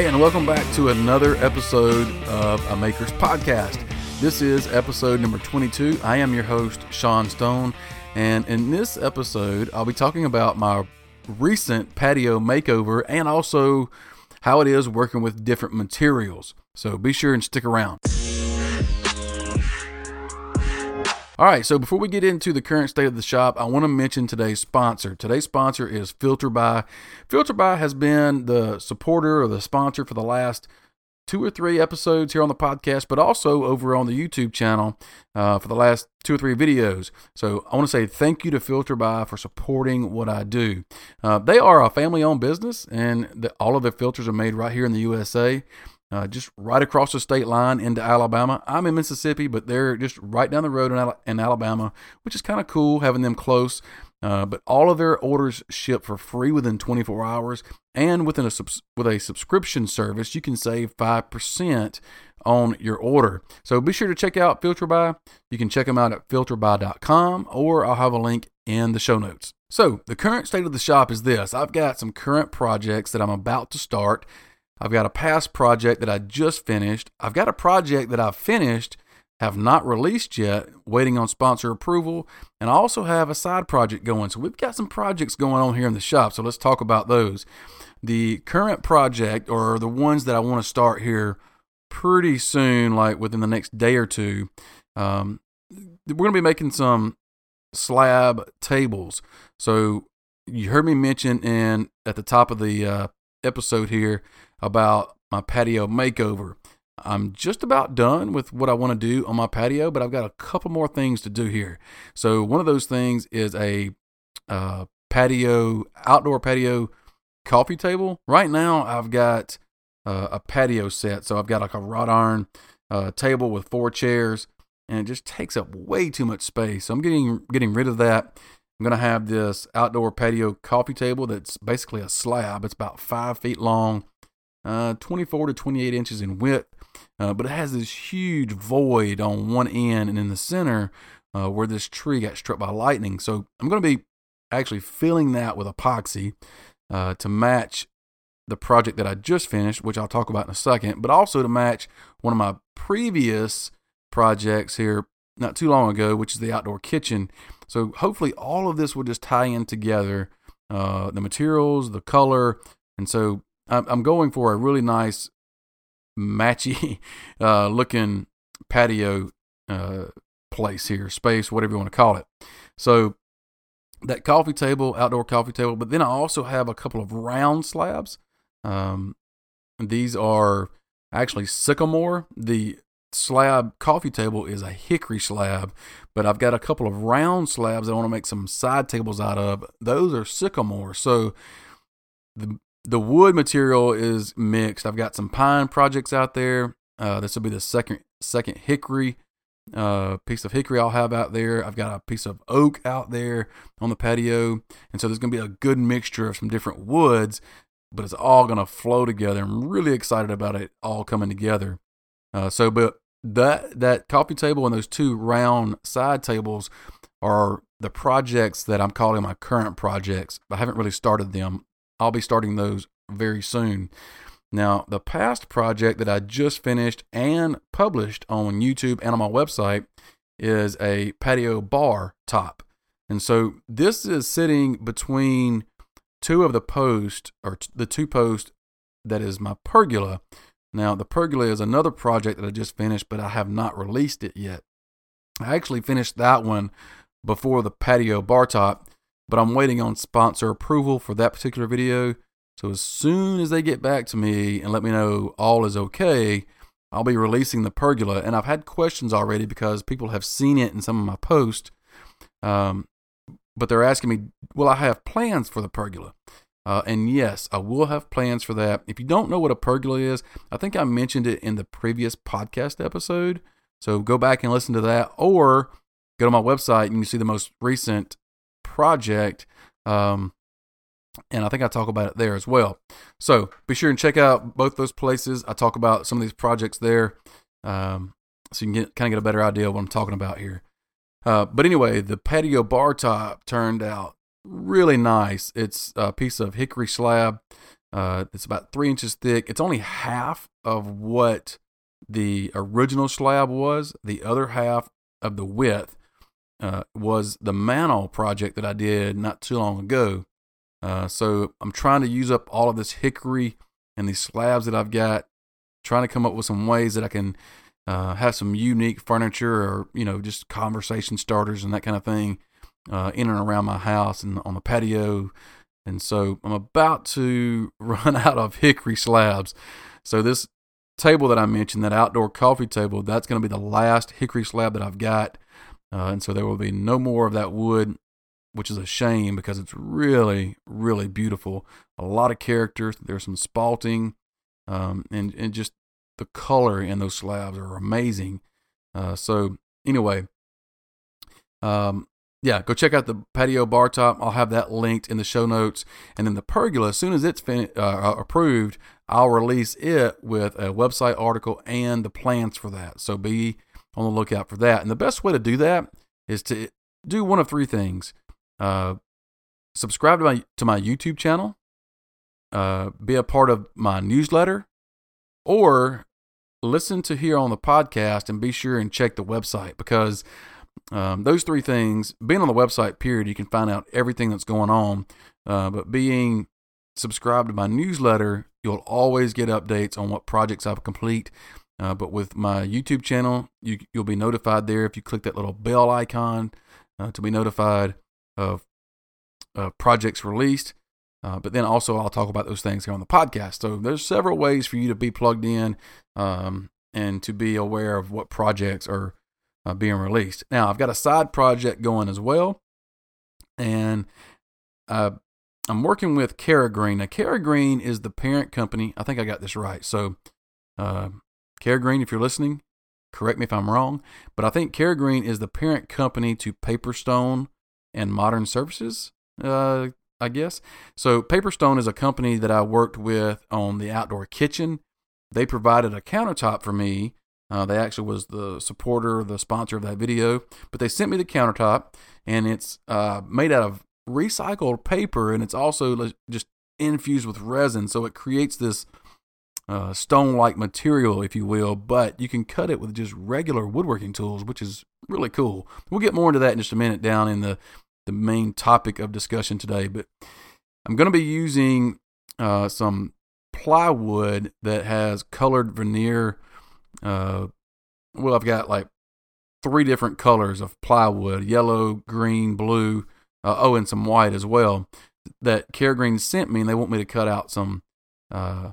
Hey, and welcome back to another episode of A Maker's Podcast. This is episode number 22. I am your host, Sean Stone, and in this episode, I'll be talking about my recent patio makeover and also how it is working with different materials. So be sure and stick around. All right, so before we get into the current state of the shop, I want to mention today's sponsor. Today's sponsor is FilterBuy. Filter by has been the supporter or the sponsor for the last two or three episodes here on the podcast, but also over on the YouTube channel uh, for the last two or three videos. So I want to say thank you to FilterBuy for supporting what I do. Uh, they are a family owned business, and the, all of their filters are made right here in the USA uh, just right across the state line into Alabama. I'm in Mississippi, but they're just right down the road in, Al- in Alabama, which is kind of cool having them close. Uh, but all of their orders ship for free within 24 hours, and within a subs- with a subscription service, you can save five percent on your order. So be sure to check out FilterBuy. You can check them out at filterbuy.com, or I'll have a link in the show notes. So the current state of the shop is this: I've got some current projects that I'm about to start I've got a past project that I just finished. I've got a project that I've finished, have not released yet, waiting on sponsor approval. And I also have a side project going. So we've got some projects going on here in the shop. So let's talk about those. The current project, or the ones that I want to start here pretty soon, like within the next day or two, um, we're going to be making some slab tables. So you heard me mention in at the top of the uh, episode here about my patio makeover. I'm just about done with what I want to do on my patio, but I've got a couple more things to do here. So one of those things is a uh, patio, outdoor patio coffee table. Right now, I've got uh, a patio set, so I've got like a wrought iron uh, table with four chairs, and it just takes up way too much space. So I'm getting getting rid of that. I'm gonna have this outdoor patio coffee table that's basically a slab. It's about five feet long uh, 24 to 28 inches in width, uh, but it has this huge void on one end and in the center uh, where this tree got struck by lightning. So I'm going to be actually filling that with epoxy uh, to match the project that I just finished, which I'll talk about in a second, but also to match one of my previous projects here not too long ago, which is the outdoor kitchen. So hopefully all of this will just tie in together. Uh, the materials, the color, and so I'm going for a really nice, matchy uh, looking patio uh, place here, space, whatever you want to call it. So that coffee table, outdoor coffee table, but then I also have a couple of round slabs. Um, these are actually sycamore. The slab coffee table is a hickory slab, but I've got a couple of round slabs I want to make some side tables out of. Those are sycamore. So the the wood material is mixed. I've got some pine projects out there. Uh, this will be the second second hickory uh, piece of hickory I'll have out there. I've got a piece of oak out there on the patio, and so there's going to be a good mixture of some different woods, but it's all going to flow together. I'm really excited about it all coming together. Uh, so, but that that coffee table and those two round side tables are the projects that I'm calling my current projects. I haven't really started them I'll be starting those very soon. Now, the past project that I just finished and published on YouTube and on my website is a patio bar top. And so this is sitting between two of the posts, or t- the two posts that is my pergola. Now, the pergola is another project that I just finished, but I have not released it yet. I actually finished that one before the patio bar top but I'm waiting on sponsor approval for that particular video. So as soon as they get back to me and let me know all is okay, I'll be releasing the pergola. And I've had questions already because people have seen it in some of my posts. Um, but they're asking me, will I have plans for the pergola? Uh, and yes, I will have plans for that. If you don't know what a pergola is, I think I mentioned it in the previous podcast episode. So go back and listen to that, or go to my website and you see the most recent project. Um, and I think I talk about it there as well. So be sure and check out both those places. I talk about some of these projects there, um, so you can get, kind of get a better idea of what I'm talking about here. Uh, but anyway, the patio bar top turned out really nice. It's a piece of hickory slab. Uh, it's about three inches thick. It's only half of what the original slab was. The other half of the width uh, was the mantle project that I did not too long ago. Uh, so I'm trying to use up all of this hickory and these slabs that I've got, trying to come up with some ways that I can uh, have some unique furniture or you know just conversation starters and that kind of thing uh, in and around my house and on the patio. And so I'm about to run out of hickory slabs. So this table that I mentioned, that outdoor coffee table, that's going to be the last hickory slab that I've got. Uh, and so there will be no more of that wood, which is a shame because it's really, really beautiful. A lot of character. There's some spalting, um, and and just the color in those slabs are amazing. Uh, so anyway, um, yeah, go check out the patio bar top. I'll have that linked in the show notes. And then the pergola, as soon as it's fin- uh, approved, I'll release it with a website article and the plans for that. So be on the lookout for that. And the best way to do that is to do one of three things: uh, subscribe to my to my YouTube channel, uh, be a part of my newsletter, or listen to here on the podcast and be sure and check the website because um, those three things, being on the website, period, you can find out everything that's going on. Uh, but being subscribed to my newsletter, you'll always get updates on what projects I've complete. Uh, but with my YouTube channel, you, you'll be notified there if you click that little bell icon uh, to be notified of projects released. Uh, but then also, I'll talk about those things here on the podcast. So there's several ways for you to be plugged in um, and to be aware of what projects are uh, being released. Now, I've got a side project going as well, and uh, I'm working with Cara Green. Now, Cara Green is the parent company. I think I got this right. So, uh, Cara Green, if you're listening, correct me if I'm wrong, but I think Cara Green is the parent company to Paperstone and Modern Surfaces. Uh, I guess. So Paperstone is a company that I worked with on the outdoor kitchen. They provided a countertop for me uh, they actually was the supporter, the sponsor of that video. But they sent me the countertop, and it's uh, made out of recycled paper, and it's also just infused with resin, so it creates this uh, stone-like material, if you will. But you can cut it with just regular woodworking tools, which is really cool. We'll get more into that in just a minute down in the the main topic of discussion today. But I'm going to be using uh, some plywood that has colored veneer uh, well, I've got like three different colors of plywood yellow, green, blue, uh, oh, and some white as well that Cara Green sent me, and they want me to cut out some uh,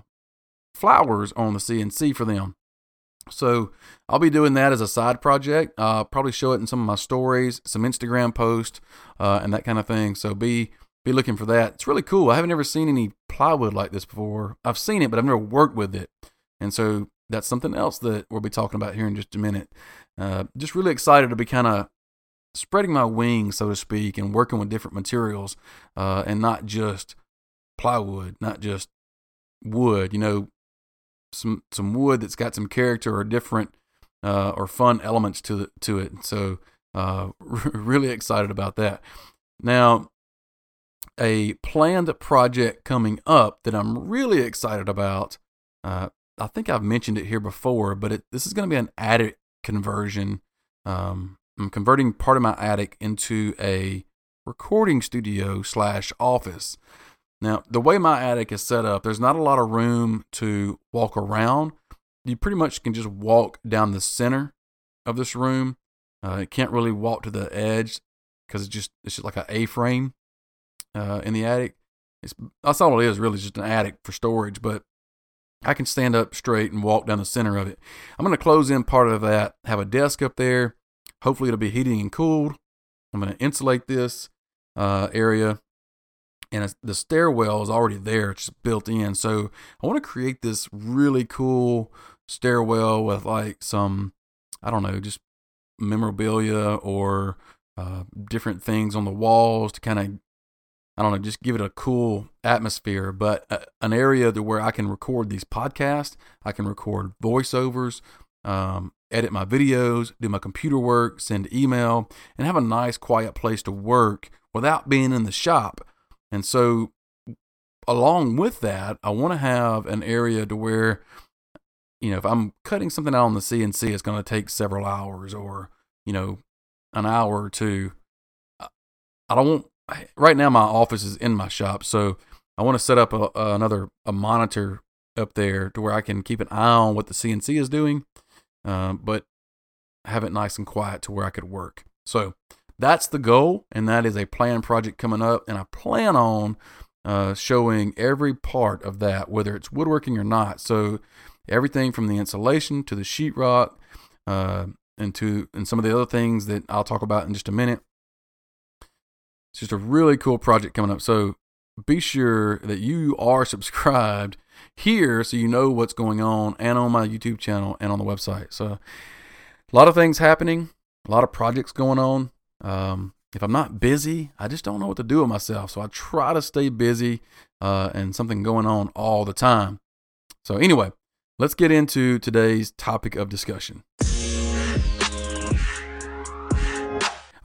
flowers on the CNC for them. So I'll be doing that as a side project. I'll probably show it in some of my stories, some Instagram posts, uh, and that kind of thing. So be be looking for that. It's really cool. I haven't ever seen any plywood like this before. I've seen it, but I've never worked with it. And so that's something else that we'll be talking about here in just a minute. Uh, just really excited to be kind of spreading my wings, so to speak, and working with different materials uh, and not just plywood, not just wood. You know, some some wood that's got some character or different uh, or fun elements to to it. So uh, really excited about that. Now, a planned project coming up that I'm really excited about. Uh, I think I've mentioned it here before, but it, this is going to be an attic conversion. Um, I'm converting part of my attic into a recording studio slash office. Now, the way my attic is set up, there's not a lot of room to walk around. You pretty much can just walk down the center of this room. Uh, you can't really walk to the edge because it's just it's just like an A-frame uh, in the attic. It's that's all it is, really, just an attic for storage. But I can stand up straight and walk down the center of it. I'm going to close in part of that, have a desk up there. Hopefully, it'll be heating and cooled. I'm going to insulate this uh, area. And the stairwell is already there, it's built in. So I want to create this really cool stairwell with like some, I don't know, just memorabilia or uh, different things on the walls to kind of I don't know, just give it a cool atmosphere, but uh, an area to where I can record these podcasts, I can record voiceovers, um, edit my videos, do my computer work, send email, and have a nice quiet place to work without being in the shop. And so along with that, I want to have an area to where, you know, if I'm cutting something out on the CNC, it's going to take several hours or, you know, an hour or two. I don't want, right now my office is in my shop. So I want to set up a, another, a monitor up there to where I can keep an eye on what the CNC is doing, uh, but have it nice and quiet to where I could work. So that's the goal, and that is a planned project coming up. And I plan on uh, showing every part of that, whether it's woodworking or not. So everything from the insulation to the sheetrock, uh, and to and some of the other things that I'll talk about in just a minute. It's just a really cool project coming up. So be sure that you are subscribed here so you know what's going on and on my YouTube channel and on the website. So a lot of things happening, a lot of projects going on. Um, if I'm not busy, I just don't know what to do with myself. So I try to stay busy uh, and something going on all the time. So anyway, let's get into today's topic of discussion.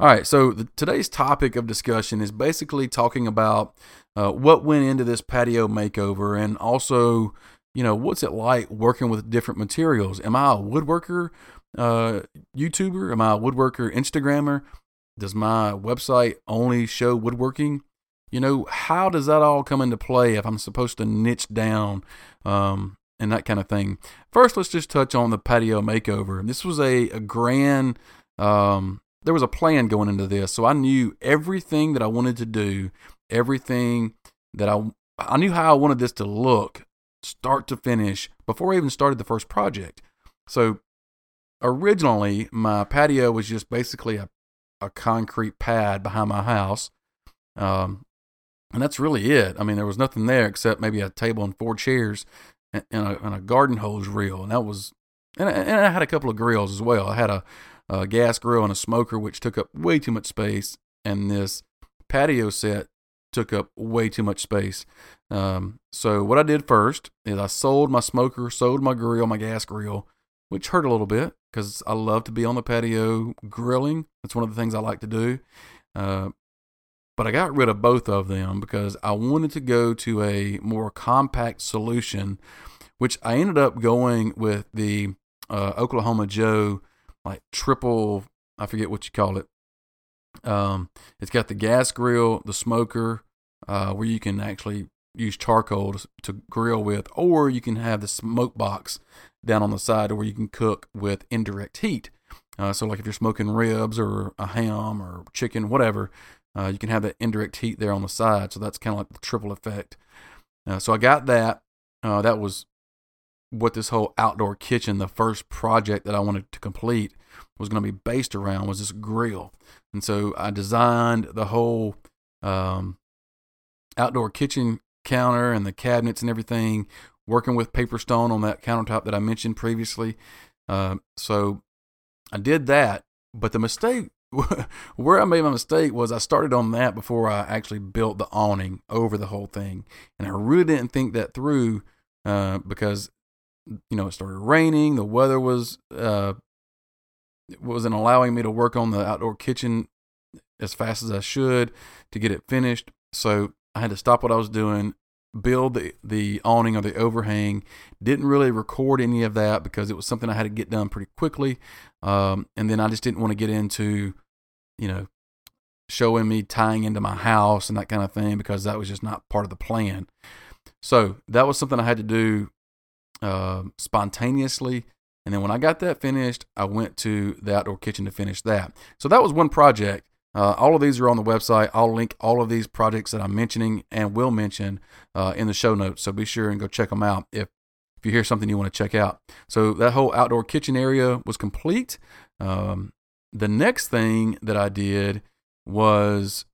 All right, so the, today's topic of discussion is basically talking about uh, what went into this patio makeover and also, you know, what's it like working with different materials? Am I a woodworker uh, YouTuber? Am I a woodworker Instagrammer? Does my website only show woodworking? You know, how does that all come into play if I'm supposed to niche down um, and that kind of thing? First, let's just touch on the patio makeover. This was a, a grand um, there was a plan going into this. So I knew everything that I wanted to do, everything that I I knew how I wanted this to look, start to finish, before I even started the first project. So originally my patio was just basically a, a concrete pad behind my house. Um, and that's really it. I mean, there was nothing there except maybe a table and four chairs and, and, a, and a garden hose reel. And that was, and, and I had a couple of grills as well. I had a, a gas grill and a smoker, which took up way too much space, and this patio set took up way too much space. Um, so what I did first is I sold my smoker, sold my grill, my gas grill, which hurt a little bit because I love to be on the patio grilling. That's one of the things I like to do. Uh, but I got rid of both of them because I wanted to go to a more compact solution, which I ended up going with the uh, Oklahoma Joe like triple I forget what you call it. Um, it's got the gas grill, the smoker, uh, where you can actually use charcoal to, to, grill with, or you can have the smoke box down on the side where you can cook with indirect heat. Uh, so, like if you're smoking ribs or a ham or chicken, whatever, uh, you can have that indirect heat there on the side. So that's kind of like the triple effect. Uh, so I got that. Uh, that was what this whole outdoor kitchen, the first project that I wanted to complete, was going to be based around was this grill. And so I designed the whole um, outdoor kitchen counter and the cabinets and everything, working with Paperstone on that countertop that I mentioned previously. Uh, so I did that, but the mistake where I made my mistake was I started on that before I actually built the awning over the whole thing, and I really didn't think that through uh, because you know, it started raining. The weather was uh, wasn't allowing me to work on the outdoor kitchen as fast as I should to get it finished. So I had to stop what I was doing, build the, the awning or the overhang. Didn't really record any of that because it was something I had to get done pretty quickly. Um, and then I just didn't want to get into, you know, showing me tying into my house and that kind of thing because that was just not part of the plan. So that was something I had to do uh, spontaneously. And then when I got that finished, I went to the outdoor kitchen to finish that. So that was one project. Uh, all of these are on the website. I'll link all of these projects that I'm mentioning and will mention uh, in the show notes. So be sure and go check them out if, if you hear something you want to check out. So that whole outdoor kitchen area was complete. Um, the next thing that I did was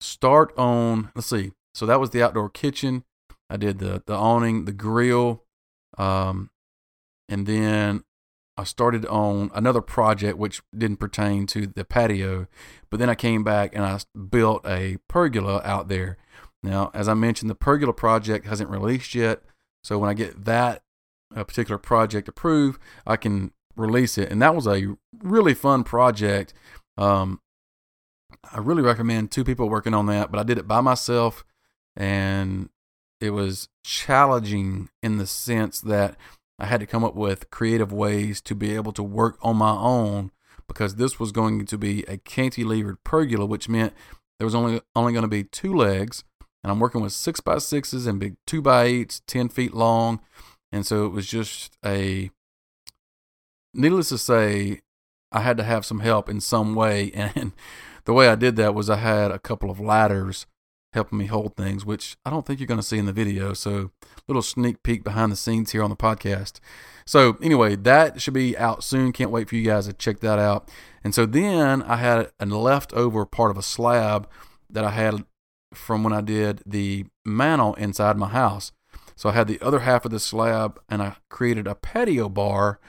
start on, let's see. So that was the outdoor kitchen. I did the, the awning, the grill, um, and then I started on another project which didn't pertain to the patio, but then I came back and I built a pergola out there. Now, as I mentioned, the pergola project hasn't released yet, so when I get that uh, particular project approved, I can release it. And that was a really fun project. Um, I really recommend two people working on that, but I did it by myself, and it was challenging in the sense that I had to come up with creative ways to be able to work on my own because this was going to be a cantilevered pergola, which meant there was only only going to be two legs, and I'm working with six by sixes and big two by eights, ten feet long, and so it was just a. Needless to say, I had to have some help in some way, and the way I did that was I had a couple of ladders helping me hold things, which I don't think you're going to see in the video. So, little sneak peek behind the scenes here on the podcast. So, anyway, that should be out soon. Can't wait for you guys to check that out. And so then I had a leftover part of a slab that I had from when I did the mantle inside my house. So I had the other half of the slab and I created a patio bar,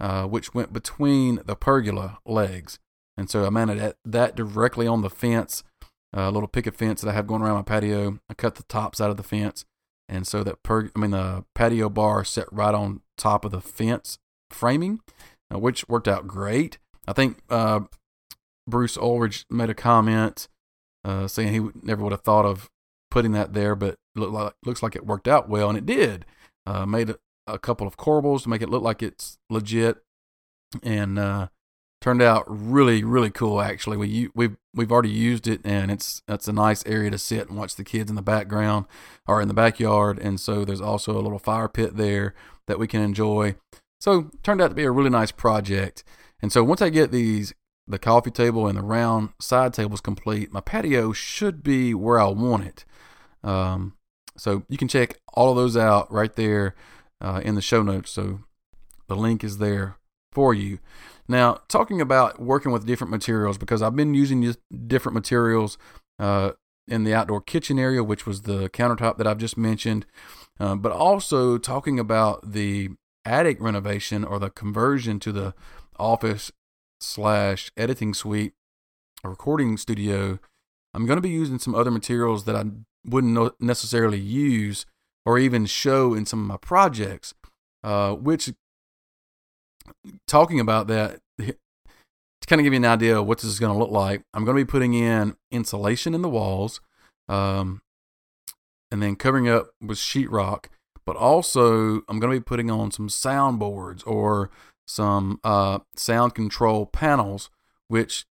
uh, which went between the pergola legs. And so I mounted that directly on the fence a little picket fence that I have going around my patio. I cut the tops out of the fence, and so that per I mean the patio bar set right on top of the fence framing, uh, which worked out great. I think uh, Bruce Ulrich made a comment uh, saying he never would have thought of putting that there, but look like, looks like it worked out well, and it did. Uh, made a, a, couple of corbels to make it look like it's legit, and uh, turned out really really cool actually. We we've we've already used it and it's that's a nice area to sit and watch the kids in the background or in the backyard and so there's also a little fire pit there that we can enjoy. So turned out to be a really nice project. And so once i get these the coffee table and the round side tables complete my patio should be where i want it. Um, so you can check all of those out right there uh, in the show notes. So the link is there for you now, talking about working with different materials, because I've been using different materials uh, in the outdoor kitchen area, which was the countertop that I've just mentioned, uh, but also talking about the attic renovation or the conversion to the office slash editing suite or recording studio. I'm going to be using some other materials that I wouldn't necessarily use or even show in some of my projects, uh, which talking about that, to kind of give you an idea of what this is going to look like, I'm going to be putting in insulation in the walls, um, and then covering up with sheetrock. But also, I'm going to be putting on some soundboards or some uh, sound control panels, which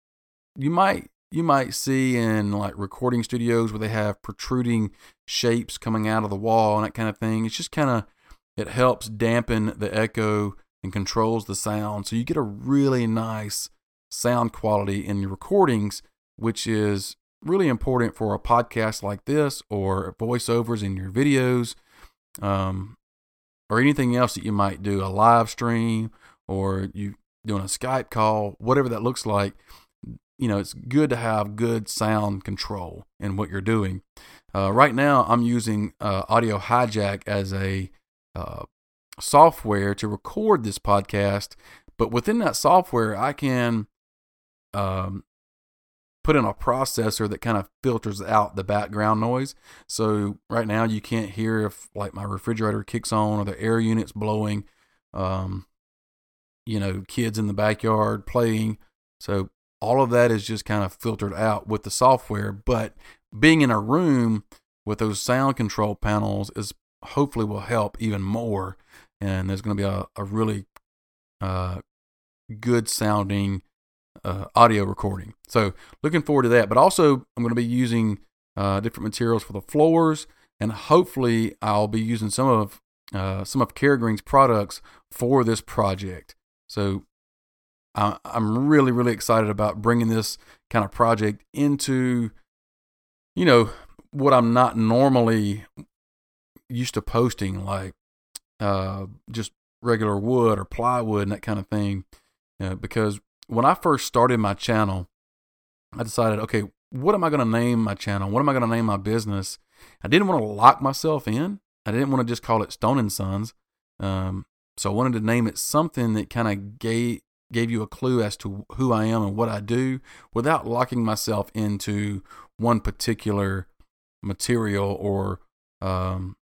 you might you might see in like recording studios where they have protruding shapes coming out of the wall and that kind of thing. It's just kind of it helps dampen the echo and controls the sound. So you get a really nice sound quality in your recordings, which is really important for a podcast like this or voiceovers in your videos um, or anything else that you might do, a live stream or you doing a Skype call, whatever that looks like. You know, it's good to have good sound control in what you're doing. Uh, right now, I'm using uh, Audio Hijack as a uh, software to record this podcast, but within that software, I can um, put in a processor that kind of filters out the background noise. So right now, you can't hear if like my refrigerator kicks on or the air unit's blowing. Um, you know, kids in the backyard playing. So all of that is just kind of filtered out with the software. But being in a room with those sound control panels is hopefully will help even more and there's going to be a, a really uh, good sounding uh, audio recording. So looking forward to that. But also, I'm going to be using uh, different materials for the floors, and hopefully, I'll be using some of uh, some of Green's products for this project. So I, I'm really, really excited about bringing this kind of project into, you know, what I'm not normally used to posting, like uh, just regular wood or plywood and that kind of thing. Because when I first started my channel, I decided, okay, what am I going to name my channel? What am I going to name my business? I didn't want to lock myself in. I didn't want to just call it Stone and Sons. Um, so I wanted to name it something that kind of gave gave you a clue as to who I am and what I do without locking myself into one particular material or um,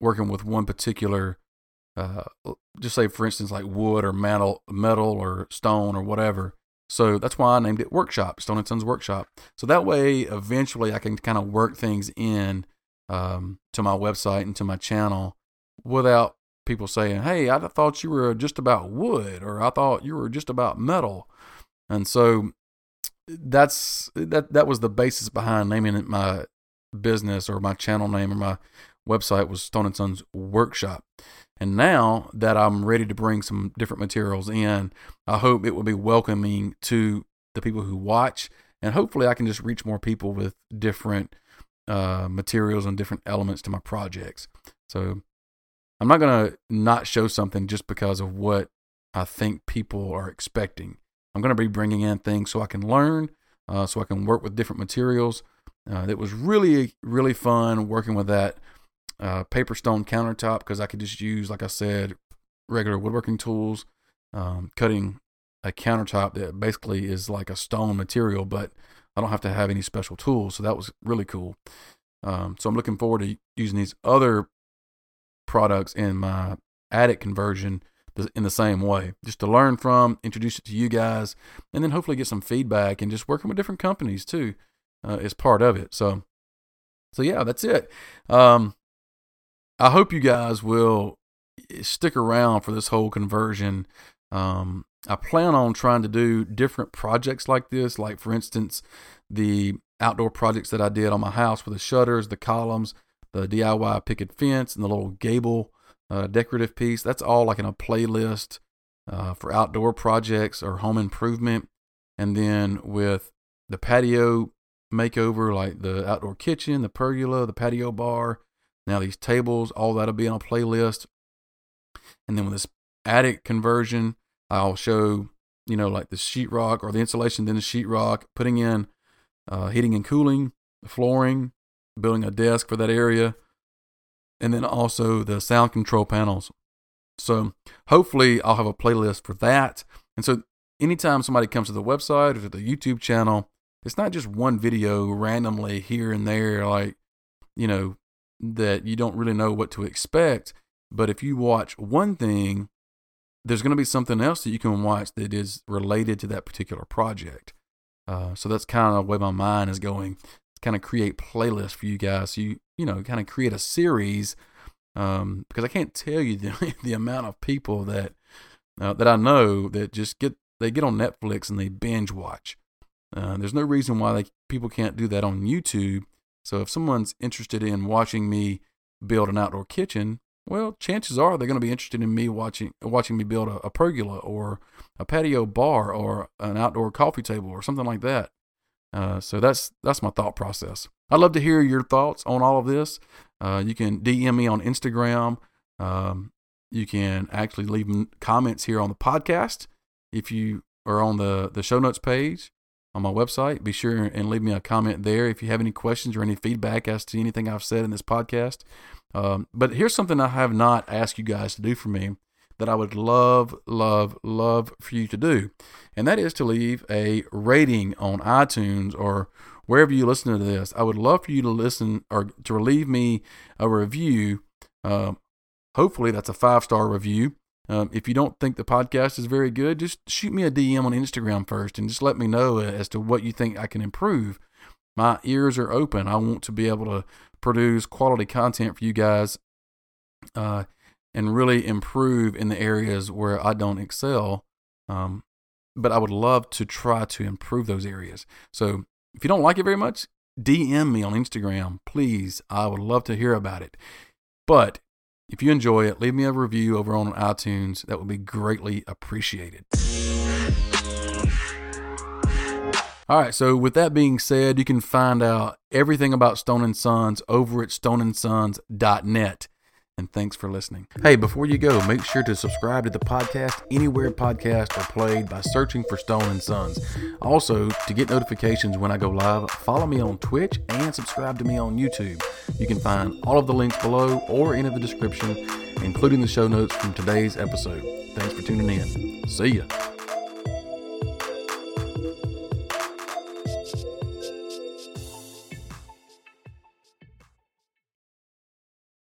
working with one particular uh, just say for instance like wood or metal, metal or stone or whatever. So that's why I named it Workshop, Stone and Sons Workshop. So that way, eventually, I can kind of work things in um, to my website and to my channel without people saying, "Hey, I thought you were just about wood," or "I thought you were just about metal," and so that's that. That was the basis behind naming it my business or my channel name or my website was Stone and Sons Workshop. And now that I'm ready to bring some different materials in, I hope it will be welcoming to the people who watch, and hopefully I can just reach more people with different uh, materials and different elements to my projects. So I'm not going to not show something just because of what I think people are expecting. I'm going to be bringing in things so I can learn, uh, so I can work with different materials. Uh, it was really, really fun working with that uh, Paperstone countertop because I could just use, like I said, regular woodworking tools, um, cutting a countertop that basically is like a stone material, but I don't have to have any special tools. So that was really cool. Um, so I'm looking forward to using these other products in my attic conversion in the same way, just to learn from, introduce it to you guys, and then hopefully get some feedback and just working with different companies too uh, is part of it. So, so yeah, that's it. Um, I hope you guys will eh, stick around for this whole conversion. Um, I plan on trying to do different projects like this, like for instance, the outdoor projects that I did on my house with the shutters, the columns, the DIY picket fence and the little gable uh, decorative piece. That's all like in a playlist uh, for outdoor projects or home improvement. And then with the patio makeover, like the outdoor kitchen, the pergola, the patio bar, now these tables, all that'll be on a playlist. And then with this attic conversion, I'll show, you know, like the sheetrock or the insulation, then the sheetrock, putting in uh, heating and cooling, the flooring, building a desk for that area, and then also the sound control panels. So hopefully I'll have a playlist for that. And so anytime somebody comes to the website or to the YouTube channel, it's not just one video randomly here and there, like, you know, that you don't really know what to expect. But if you watch one thing, there's going to be something else that you can watch that is related to that particular project. Uh, so that's kind of the way my mind is going kind of create playlists for you guys. So you you know kind of create a series um, because I can't tell you the the amount of people that uh, that I know that just get they get on Netflix and they binge watch. Uh, there's no reason why they, people can't do that on YouTube. So if someone's interested in watching me build an outdoor kitchen, well, chances are they're going to be interested in me watching watching me build a, a pergola or a patio bar or an outdoor coffee table or something like that. Uh, so that's that's my thought process. I'd love to hear your thoughts on all of this. Uh, you can DM me on Instagram. Um, you can actually leave comments here on the podcast if you are on the the show notes page on my website. Be sure and leave me a comment there if you have any questions or any feedback as to anything I've said in this podcast. Um, but here's something I have not asked you guys to do for me that I would love, love, love for you to do. And that is to leave a rating on iTunes or wherever you listen to this. I would love for you to listen or to leave me a review. Um, hopefully, that's a five star review. Um, if you don't think the podcast is very good, just shoot me a DM on Instagram first and just let me know as to what you think I can improve. My ears are open. I want to be able to produce quality content for you guys. Uh, and really improve in the areas where I don't excel. Um, but I would love to try to improve those areas. So if you don't like it very much, DM me on Instagram, please. I would love to hear about it. But if you enjoy it, leave me a review over on iTunes. That would be greatly appreciated. All right, so with that being said, you can find out everything about Stone and Sons over at stoneandsons.net and thanks for listening. Hey, before you go, make sure to subscribe to the podcast anywhere podcasts are played by searching for Stone and Sons. Also, to get notifications when I go live, follow me on Twitch and subscribe to me on YouTube. You can find all of the links below or in the description, including the show notes from today's episode. Thanks for tuning in. See ya.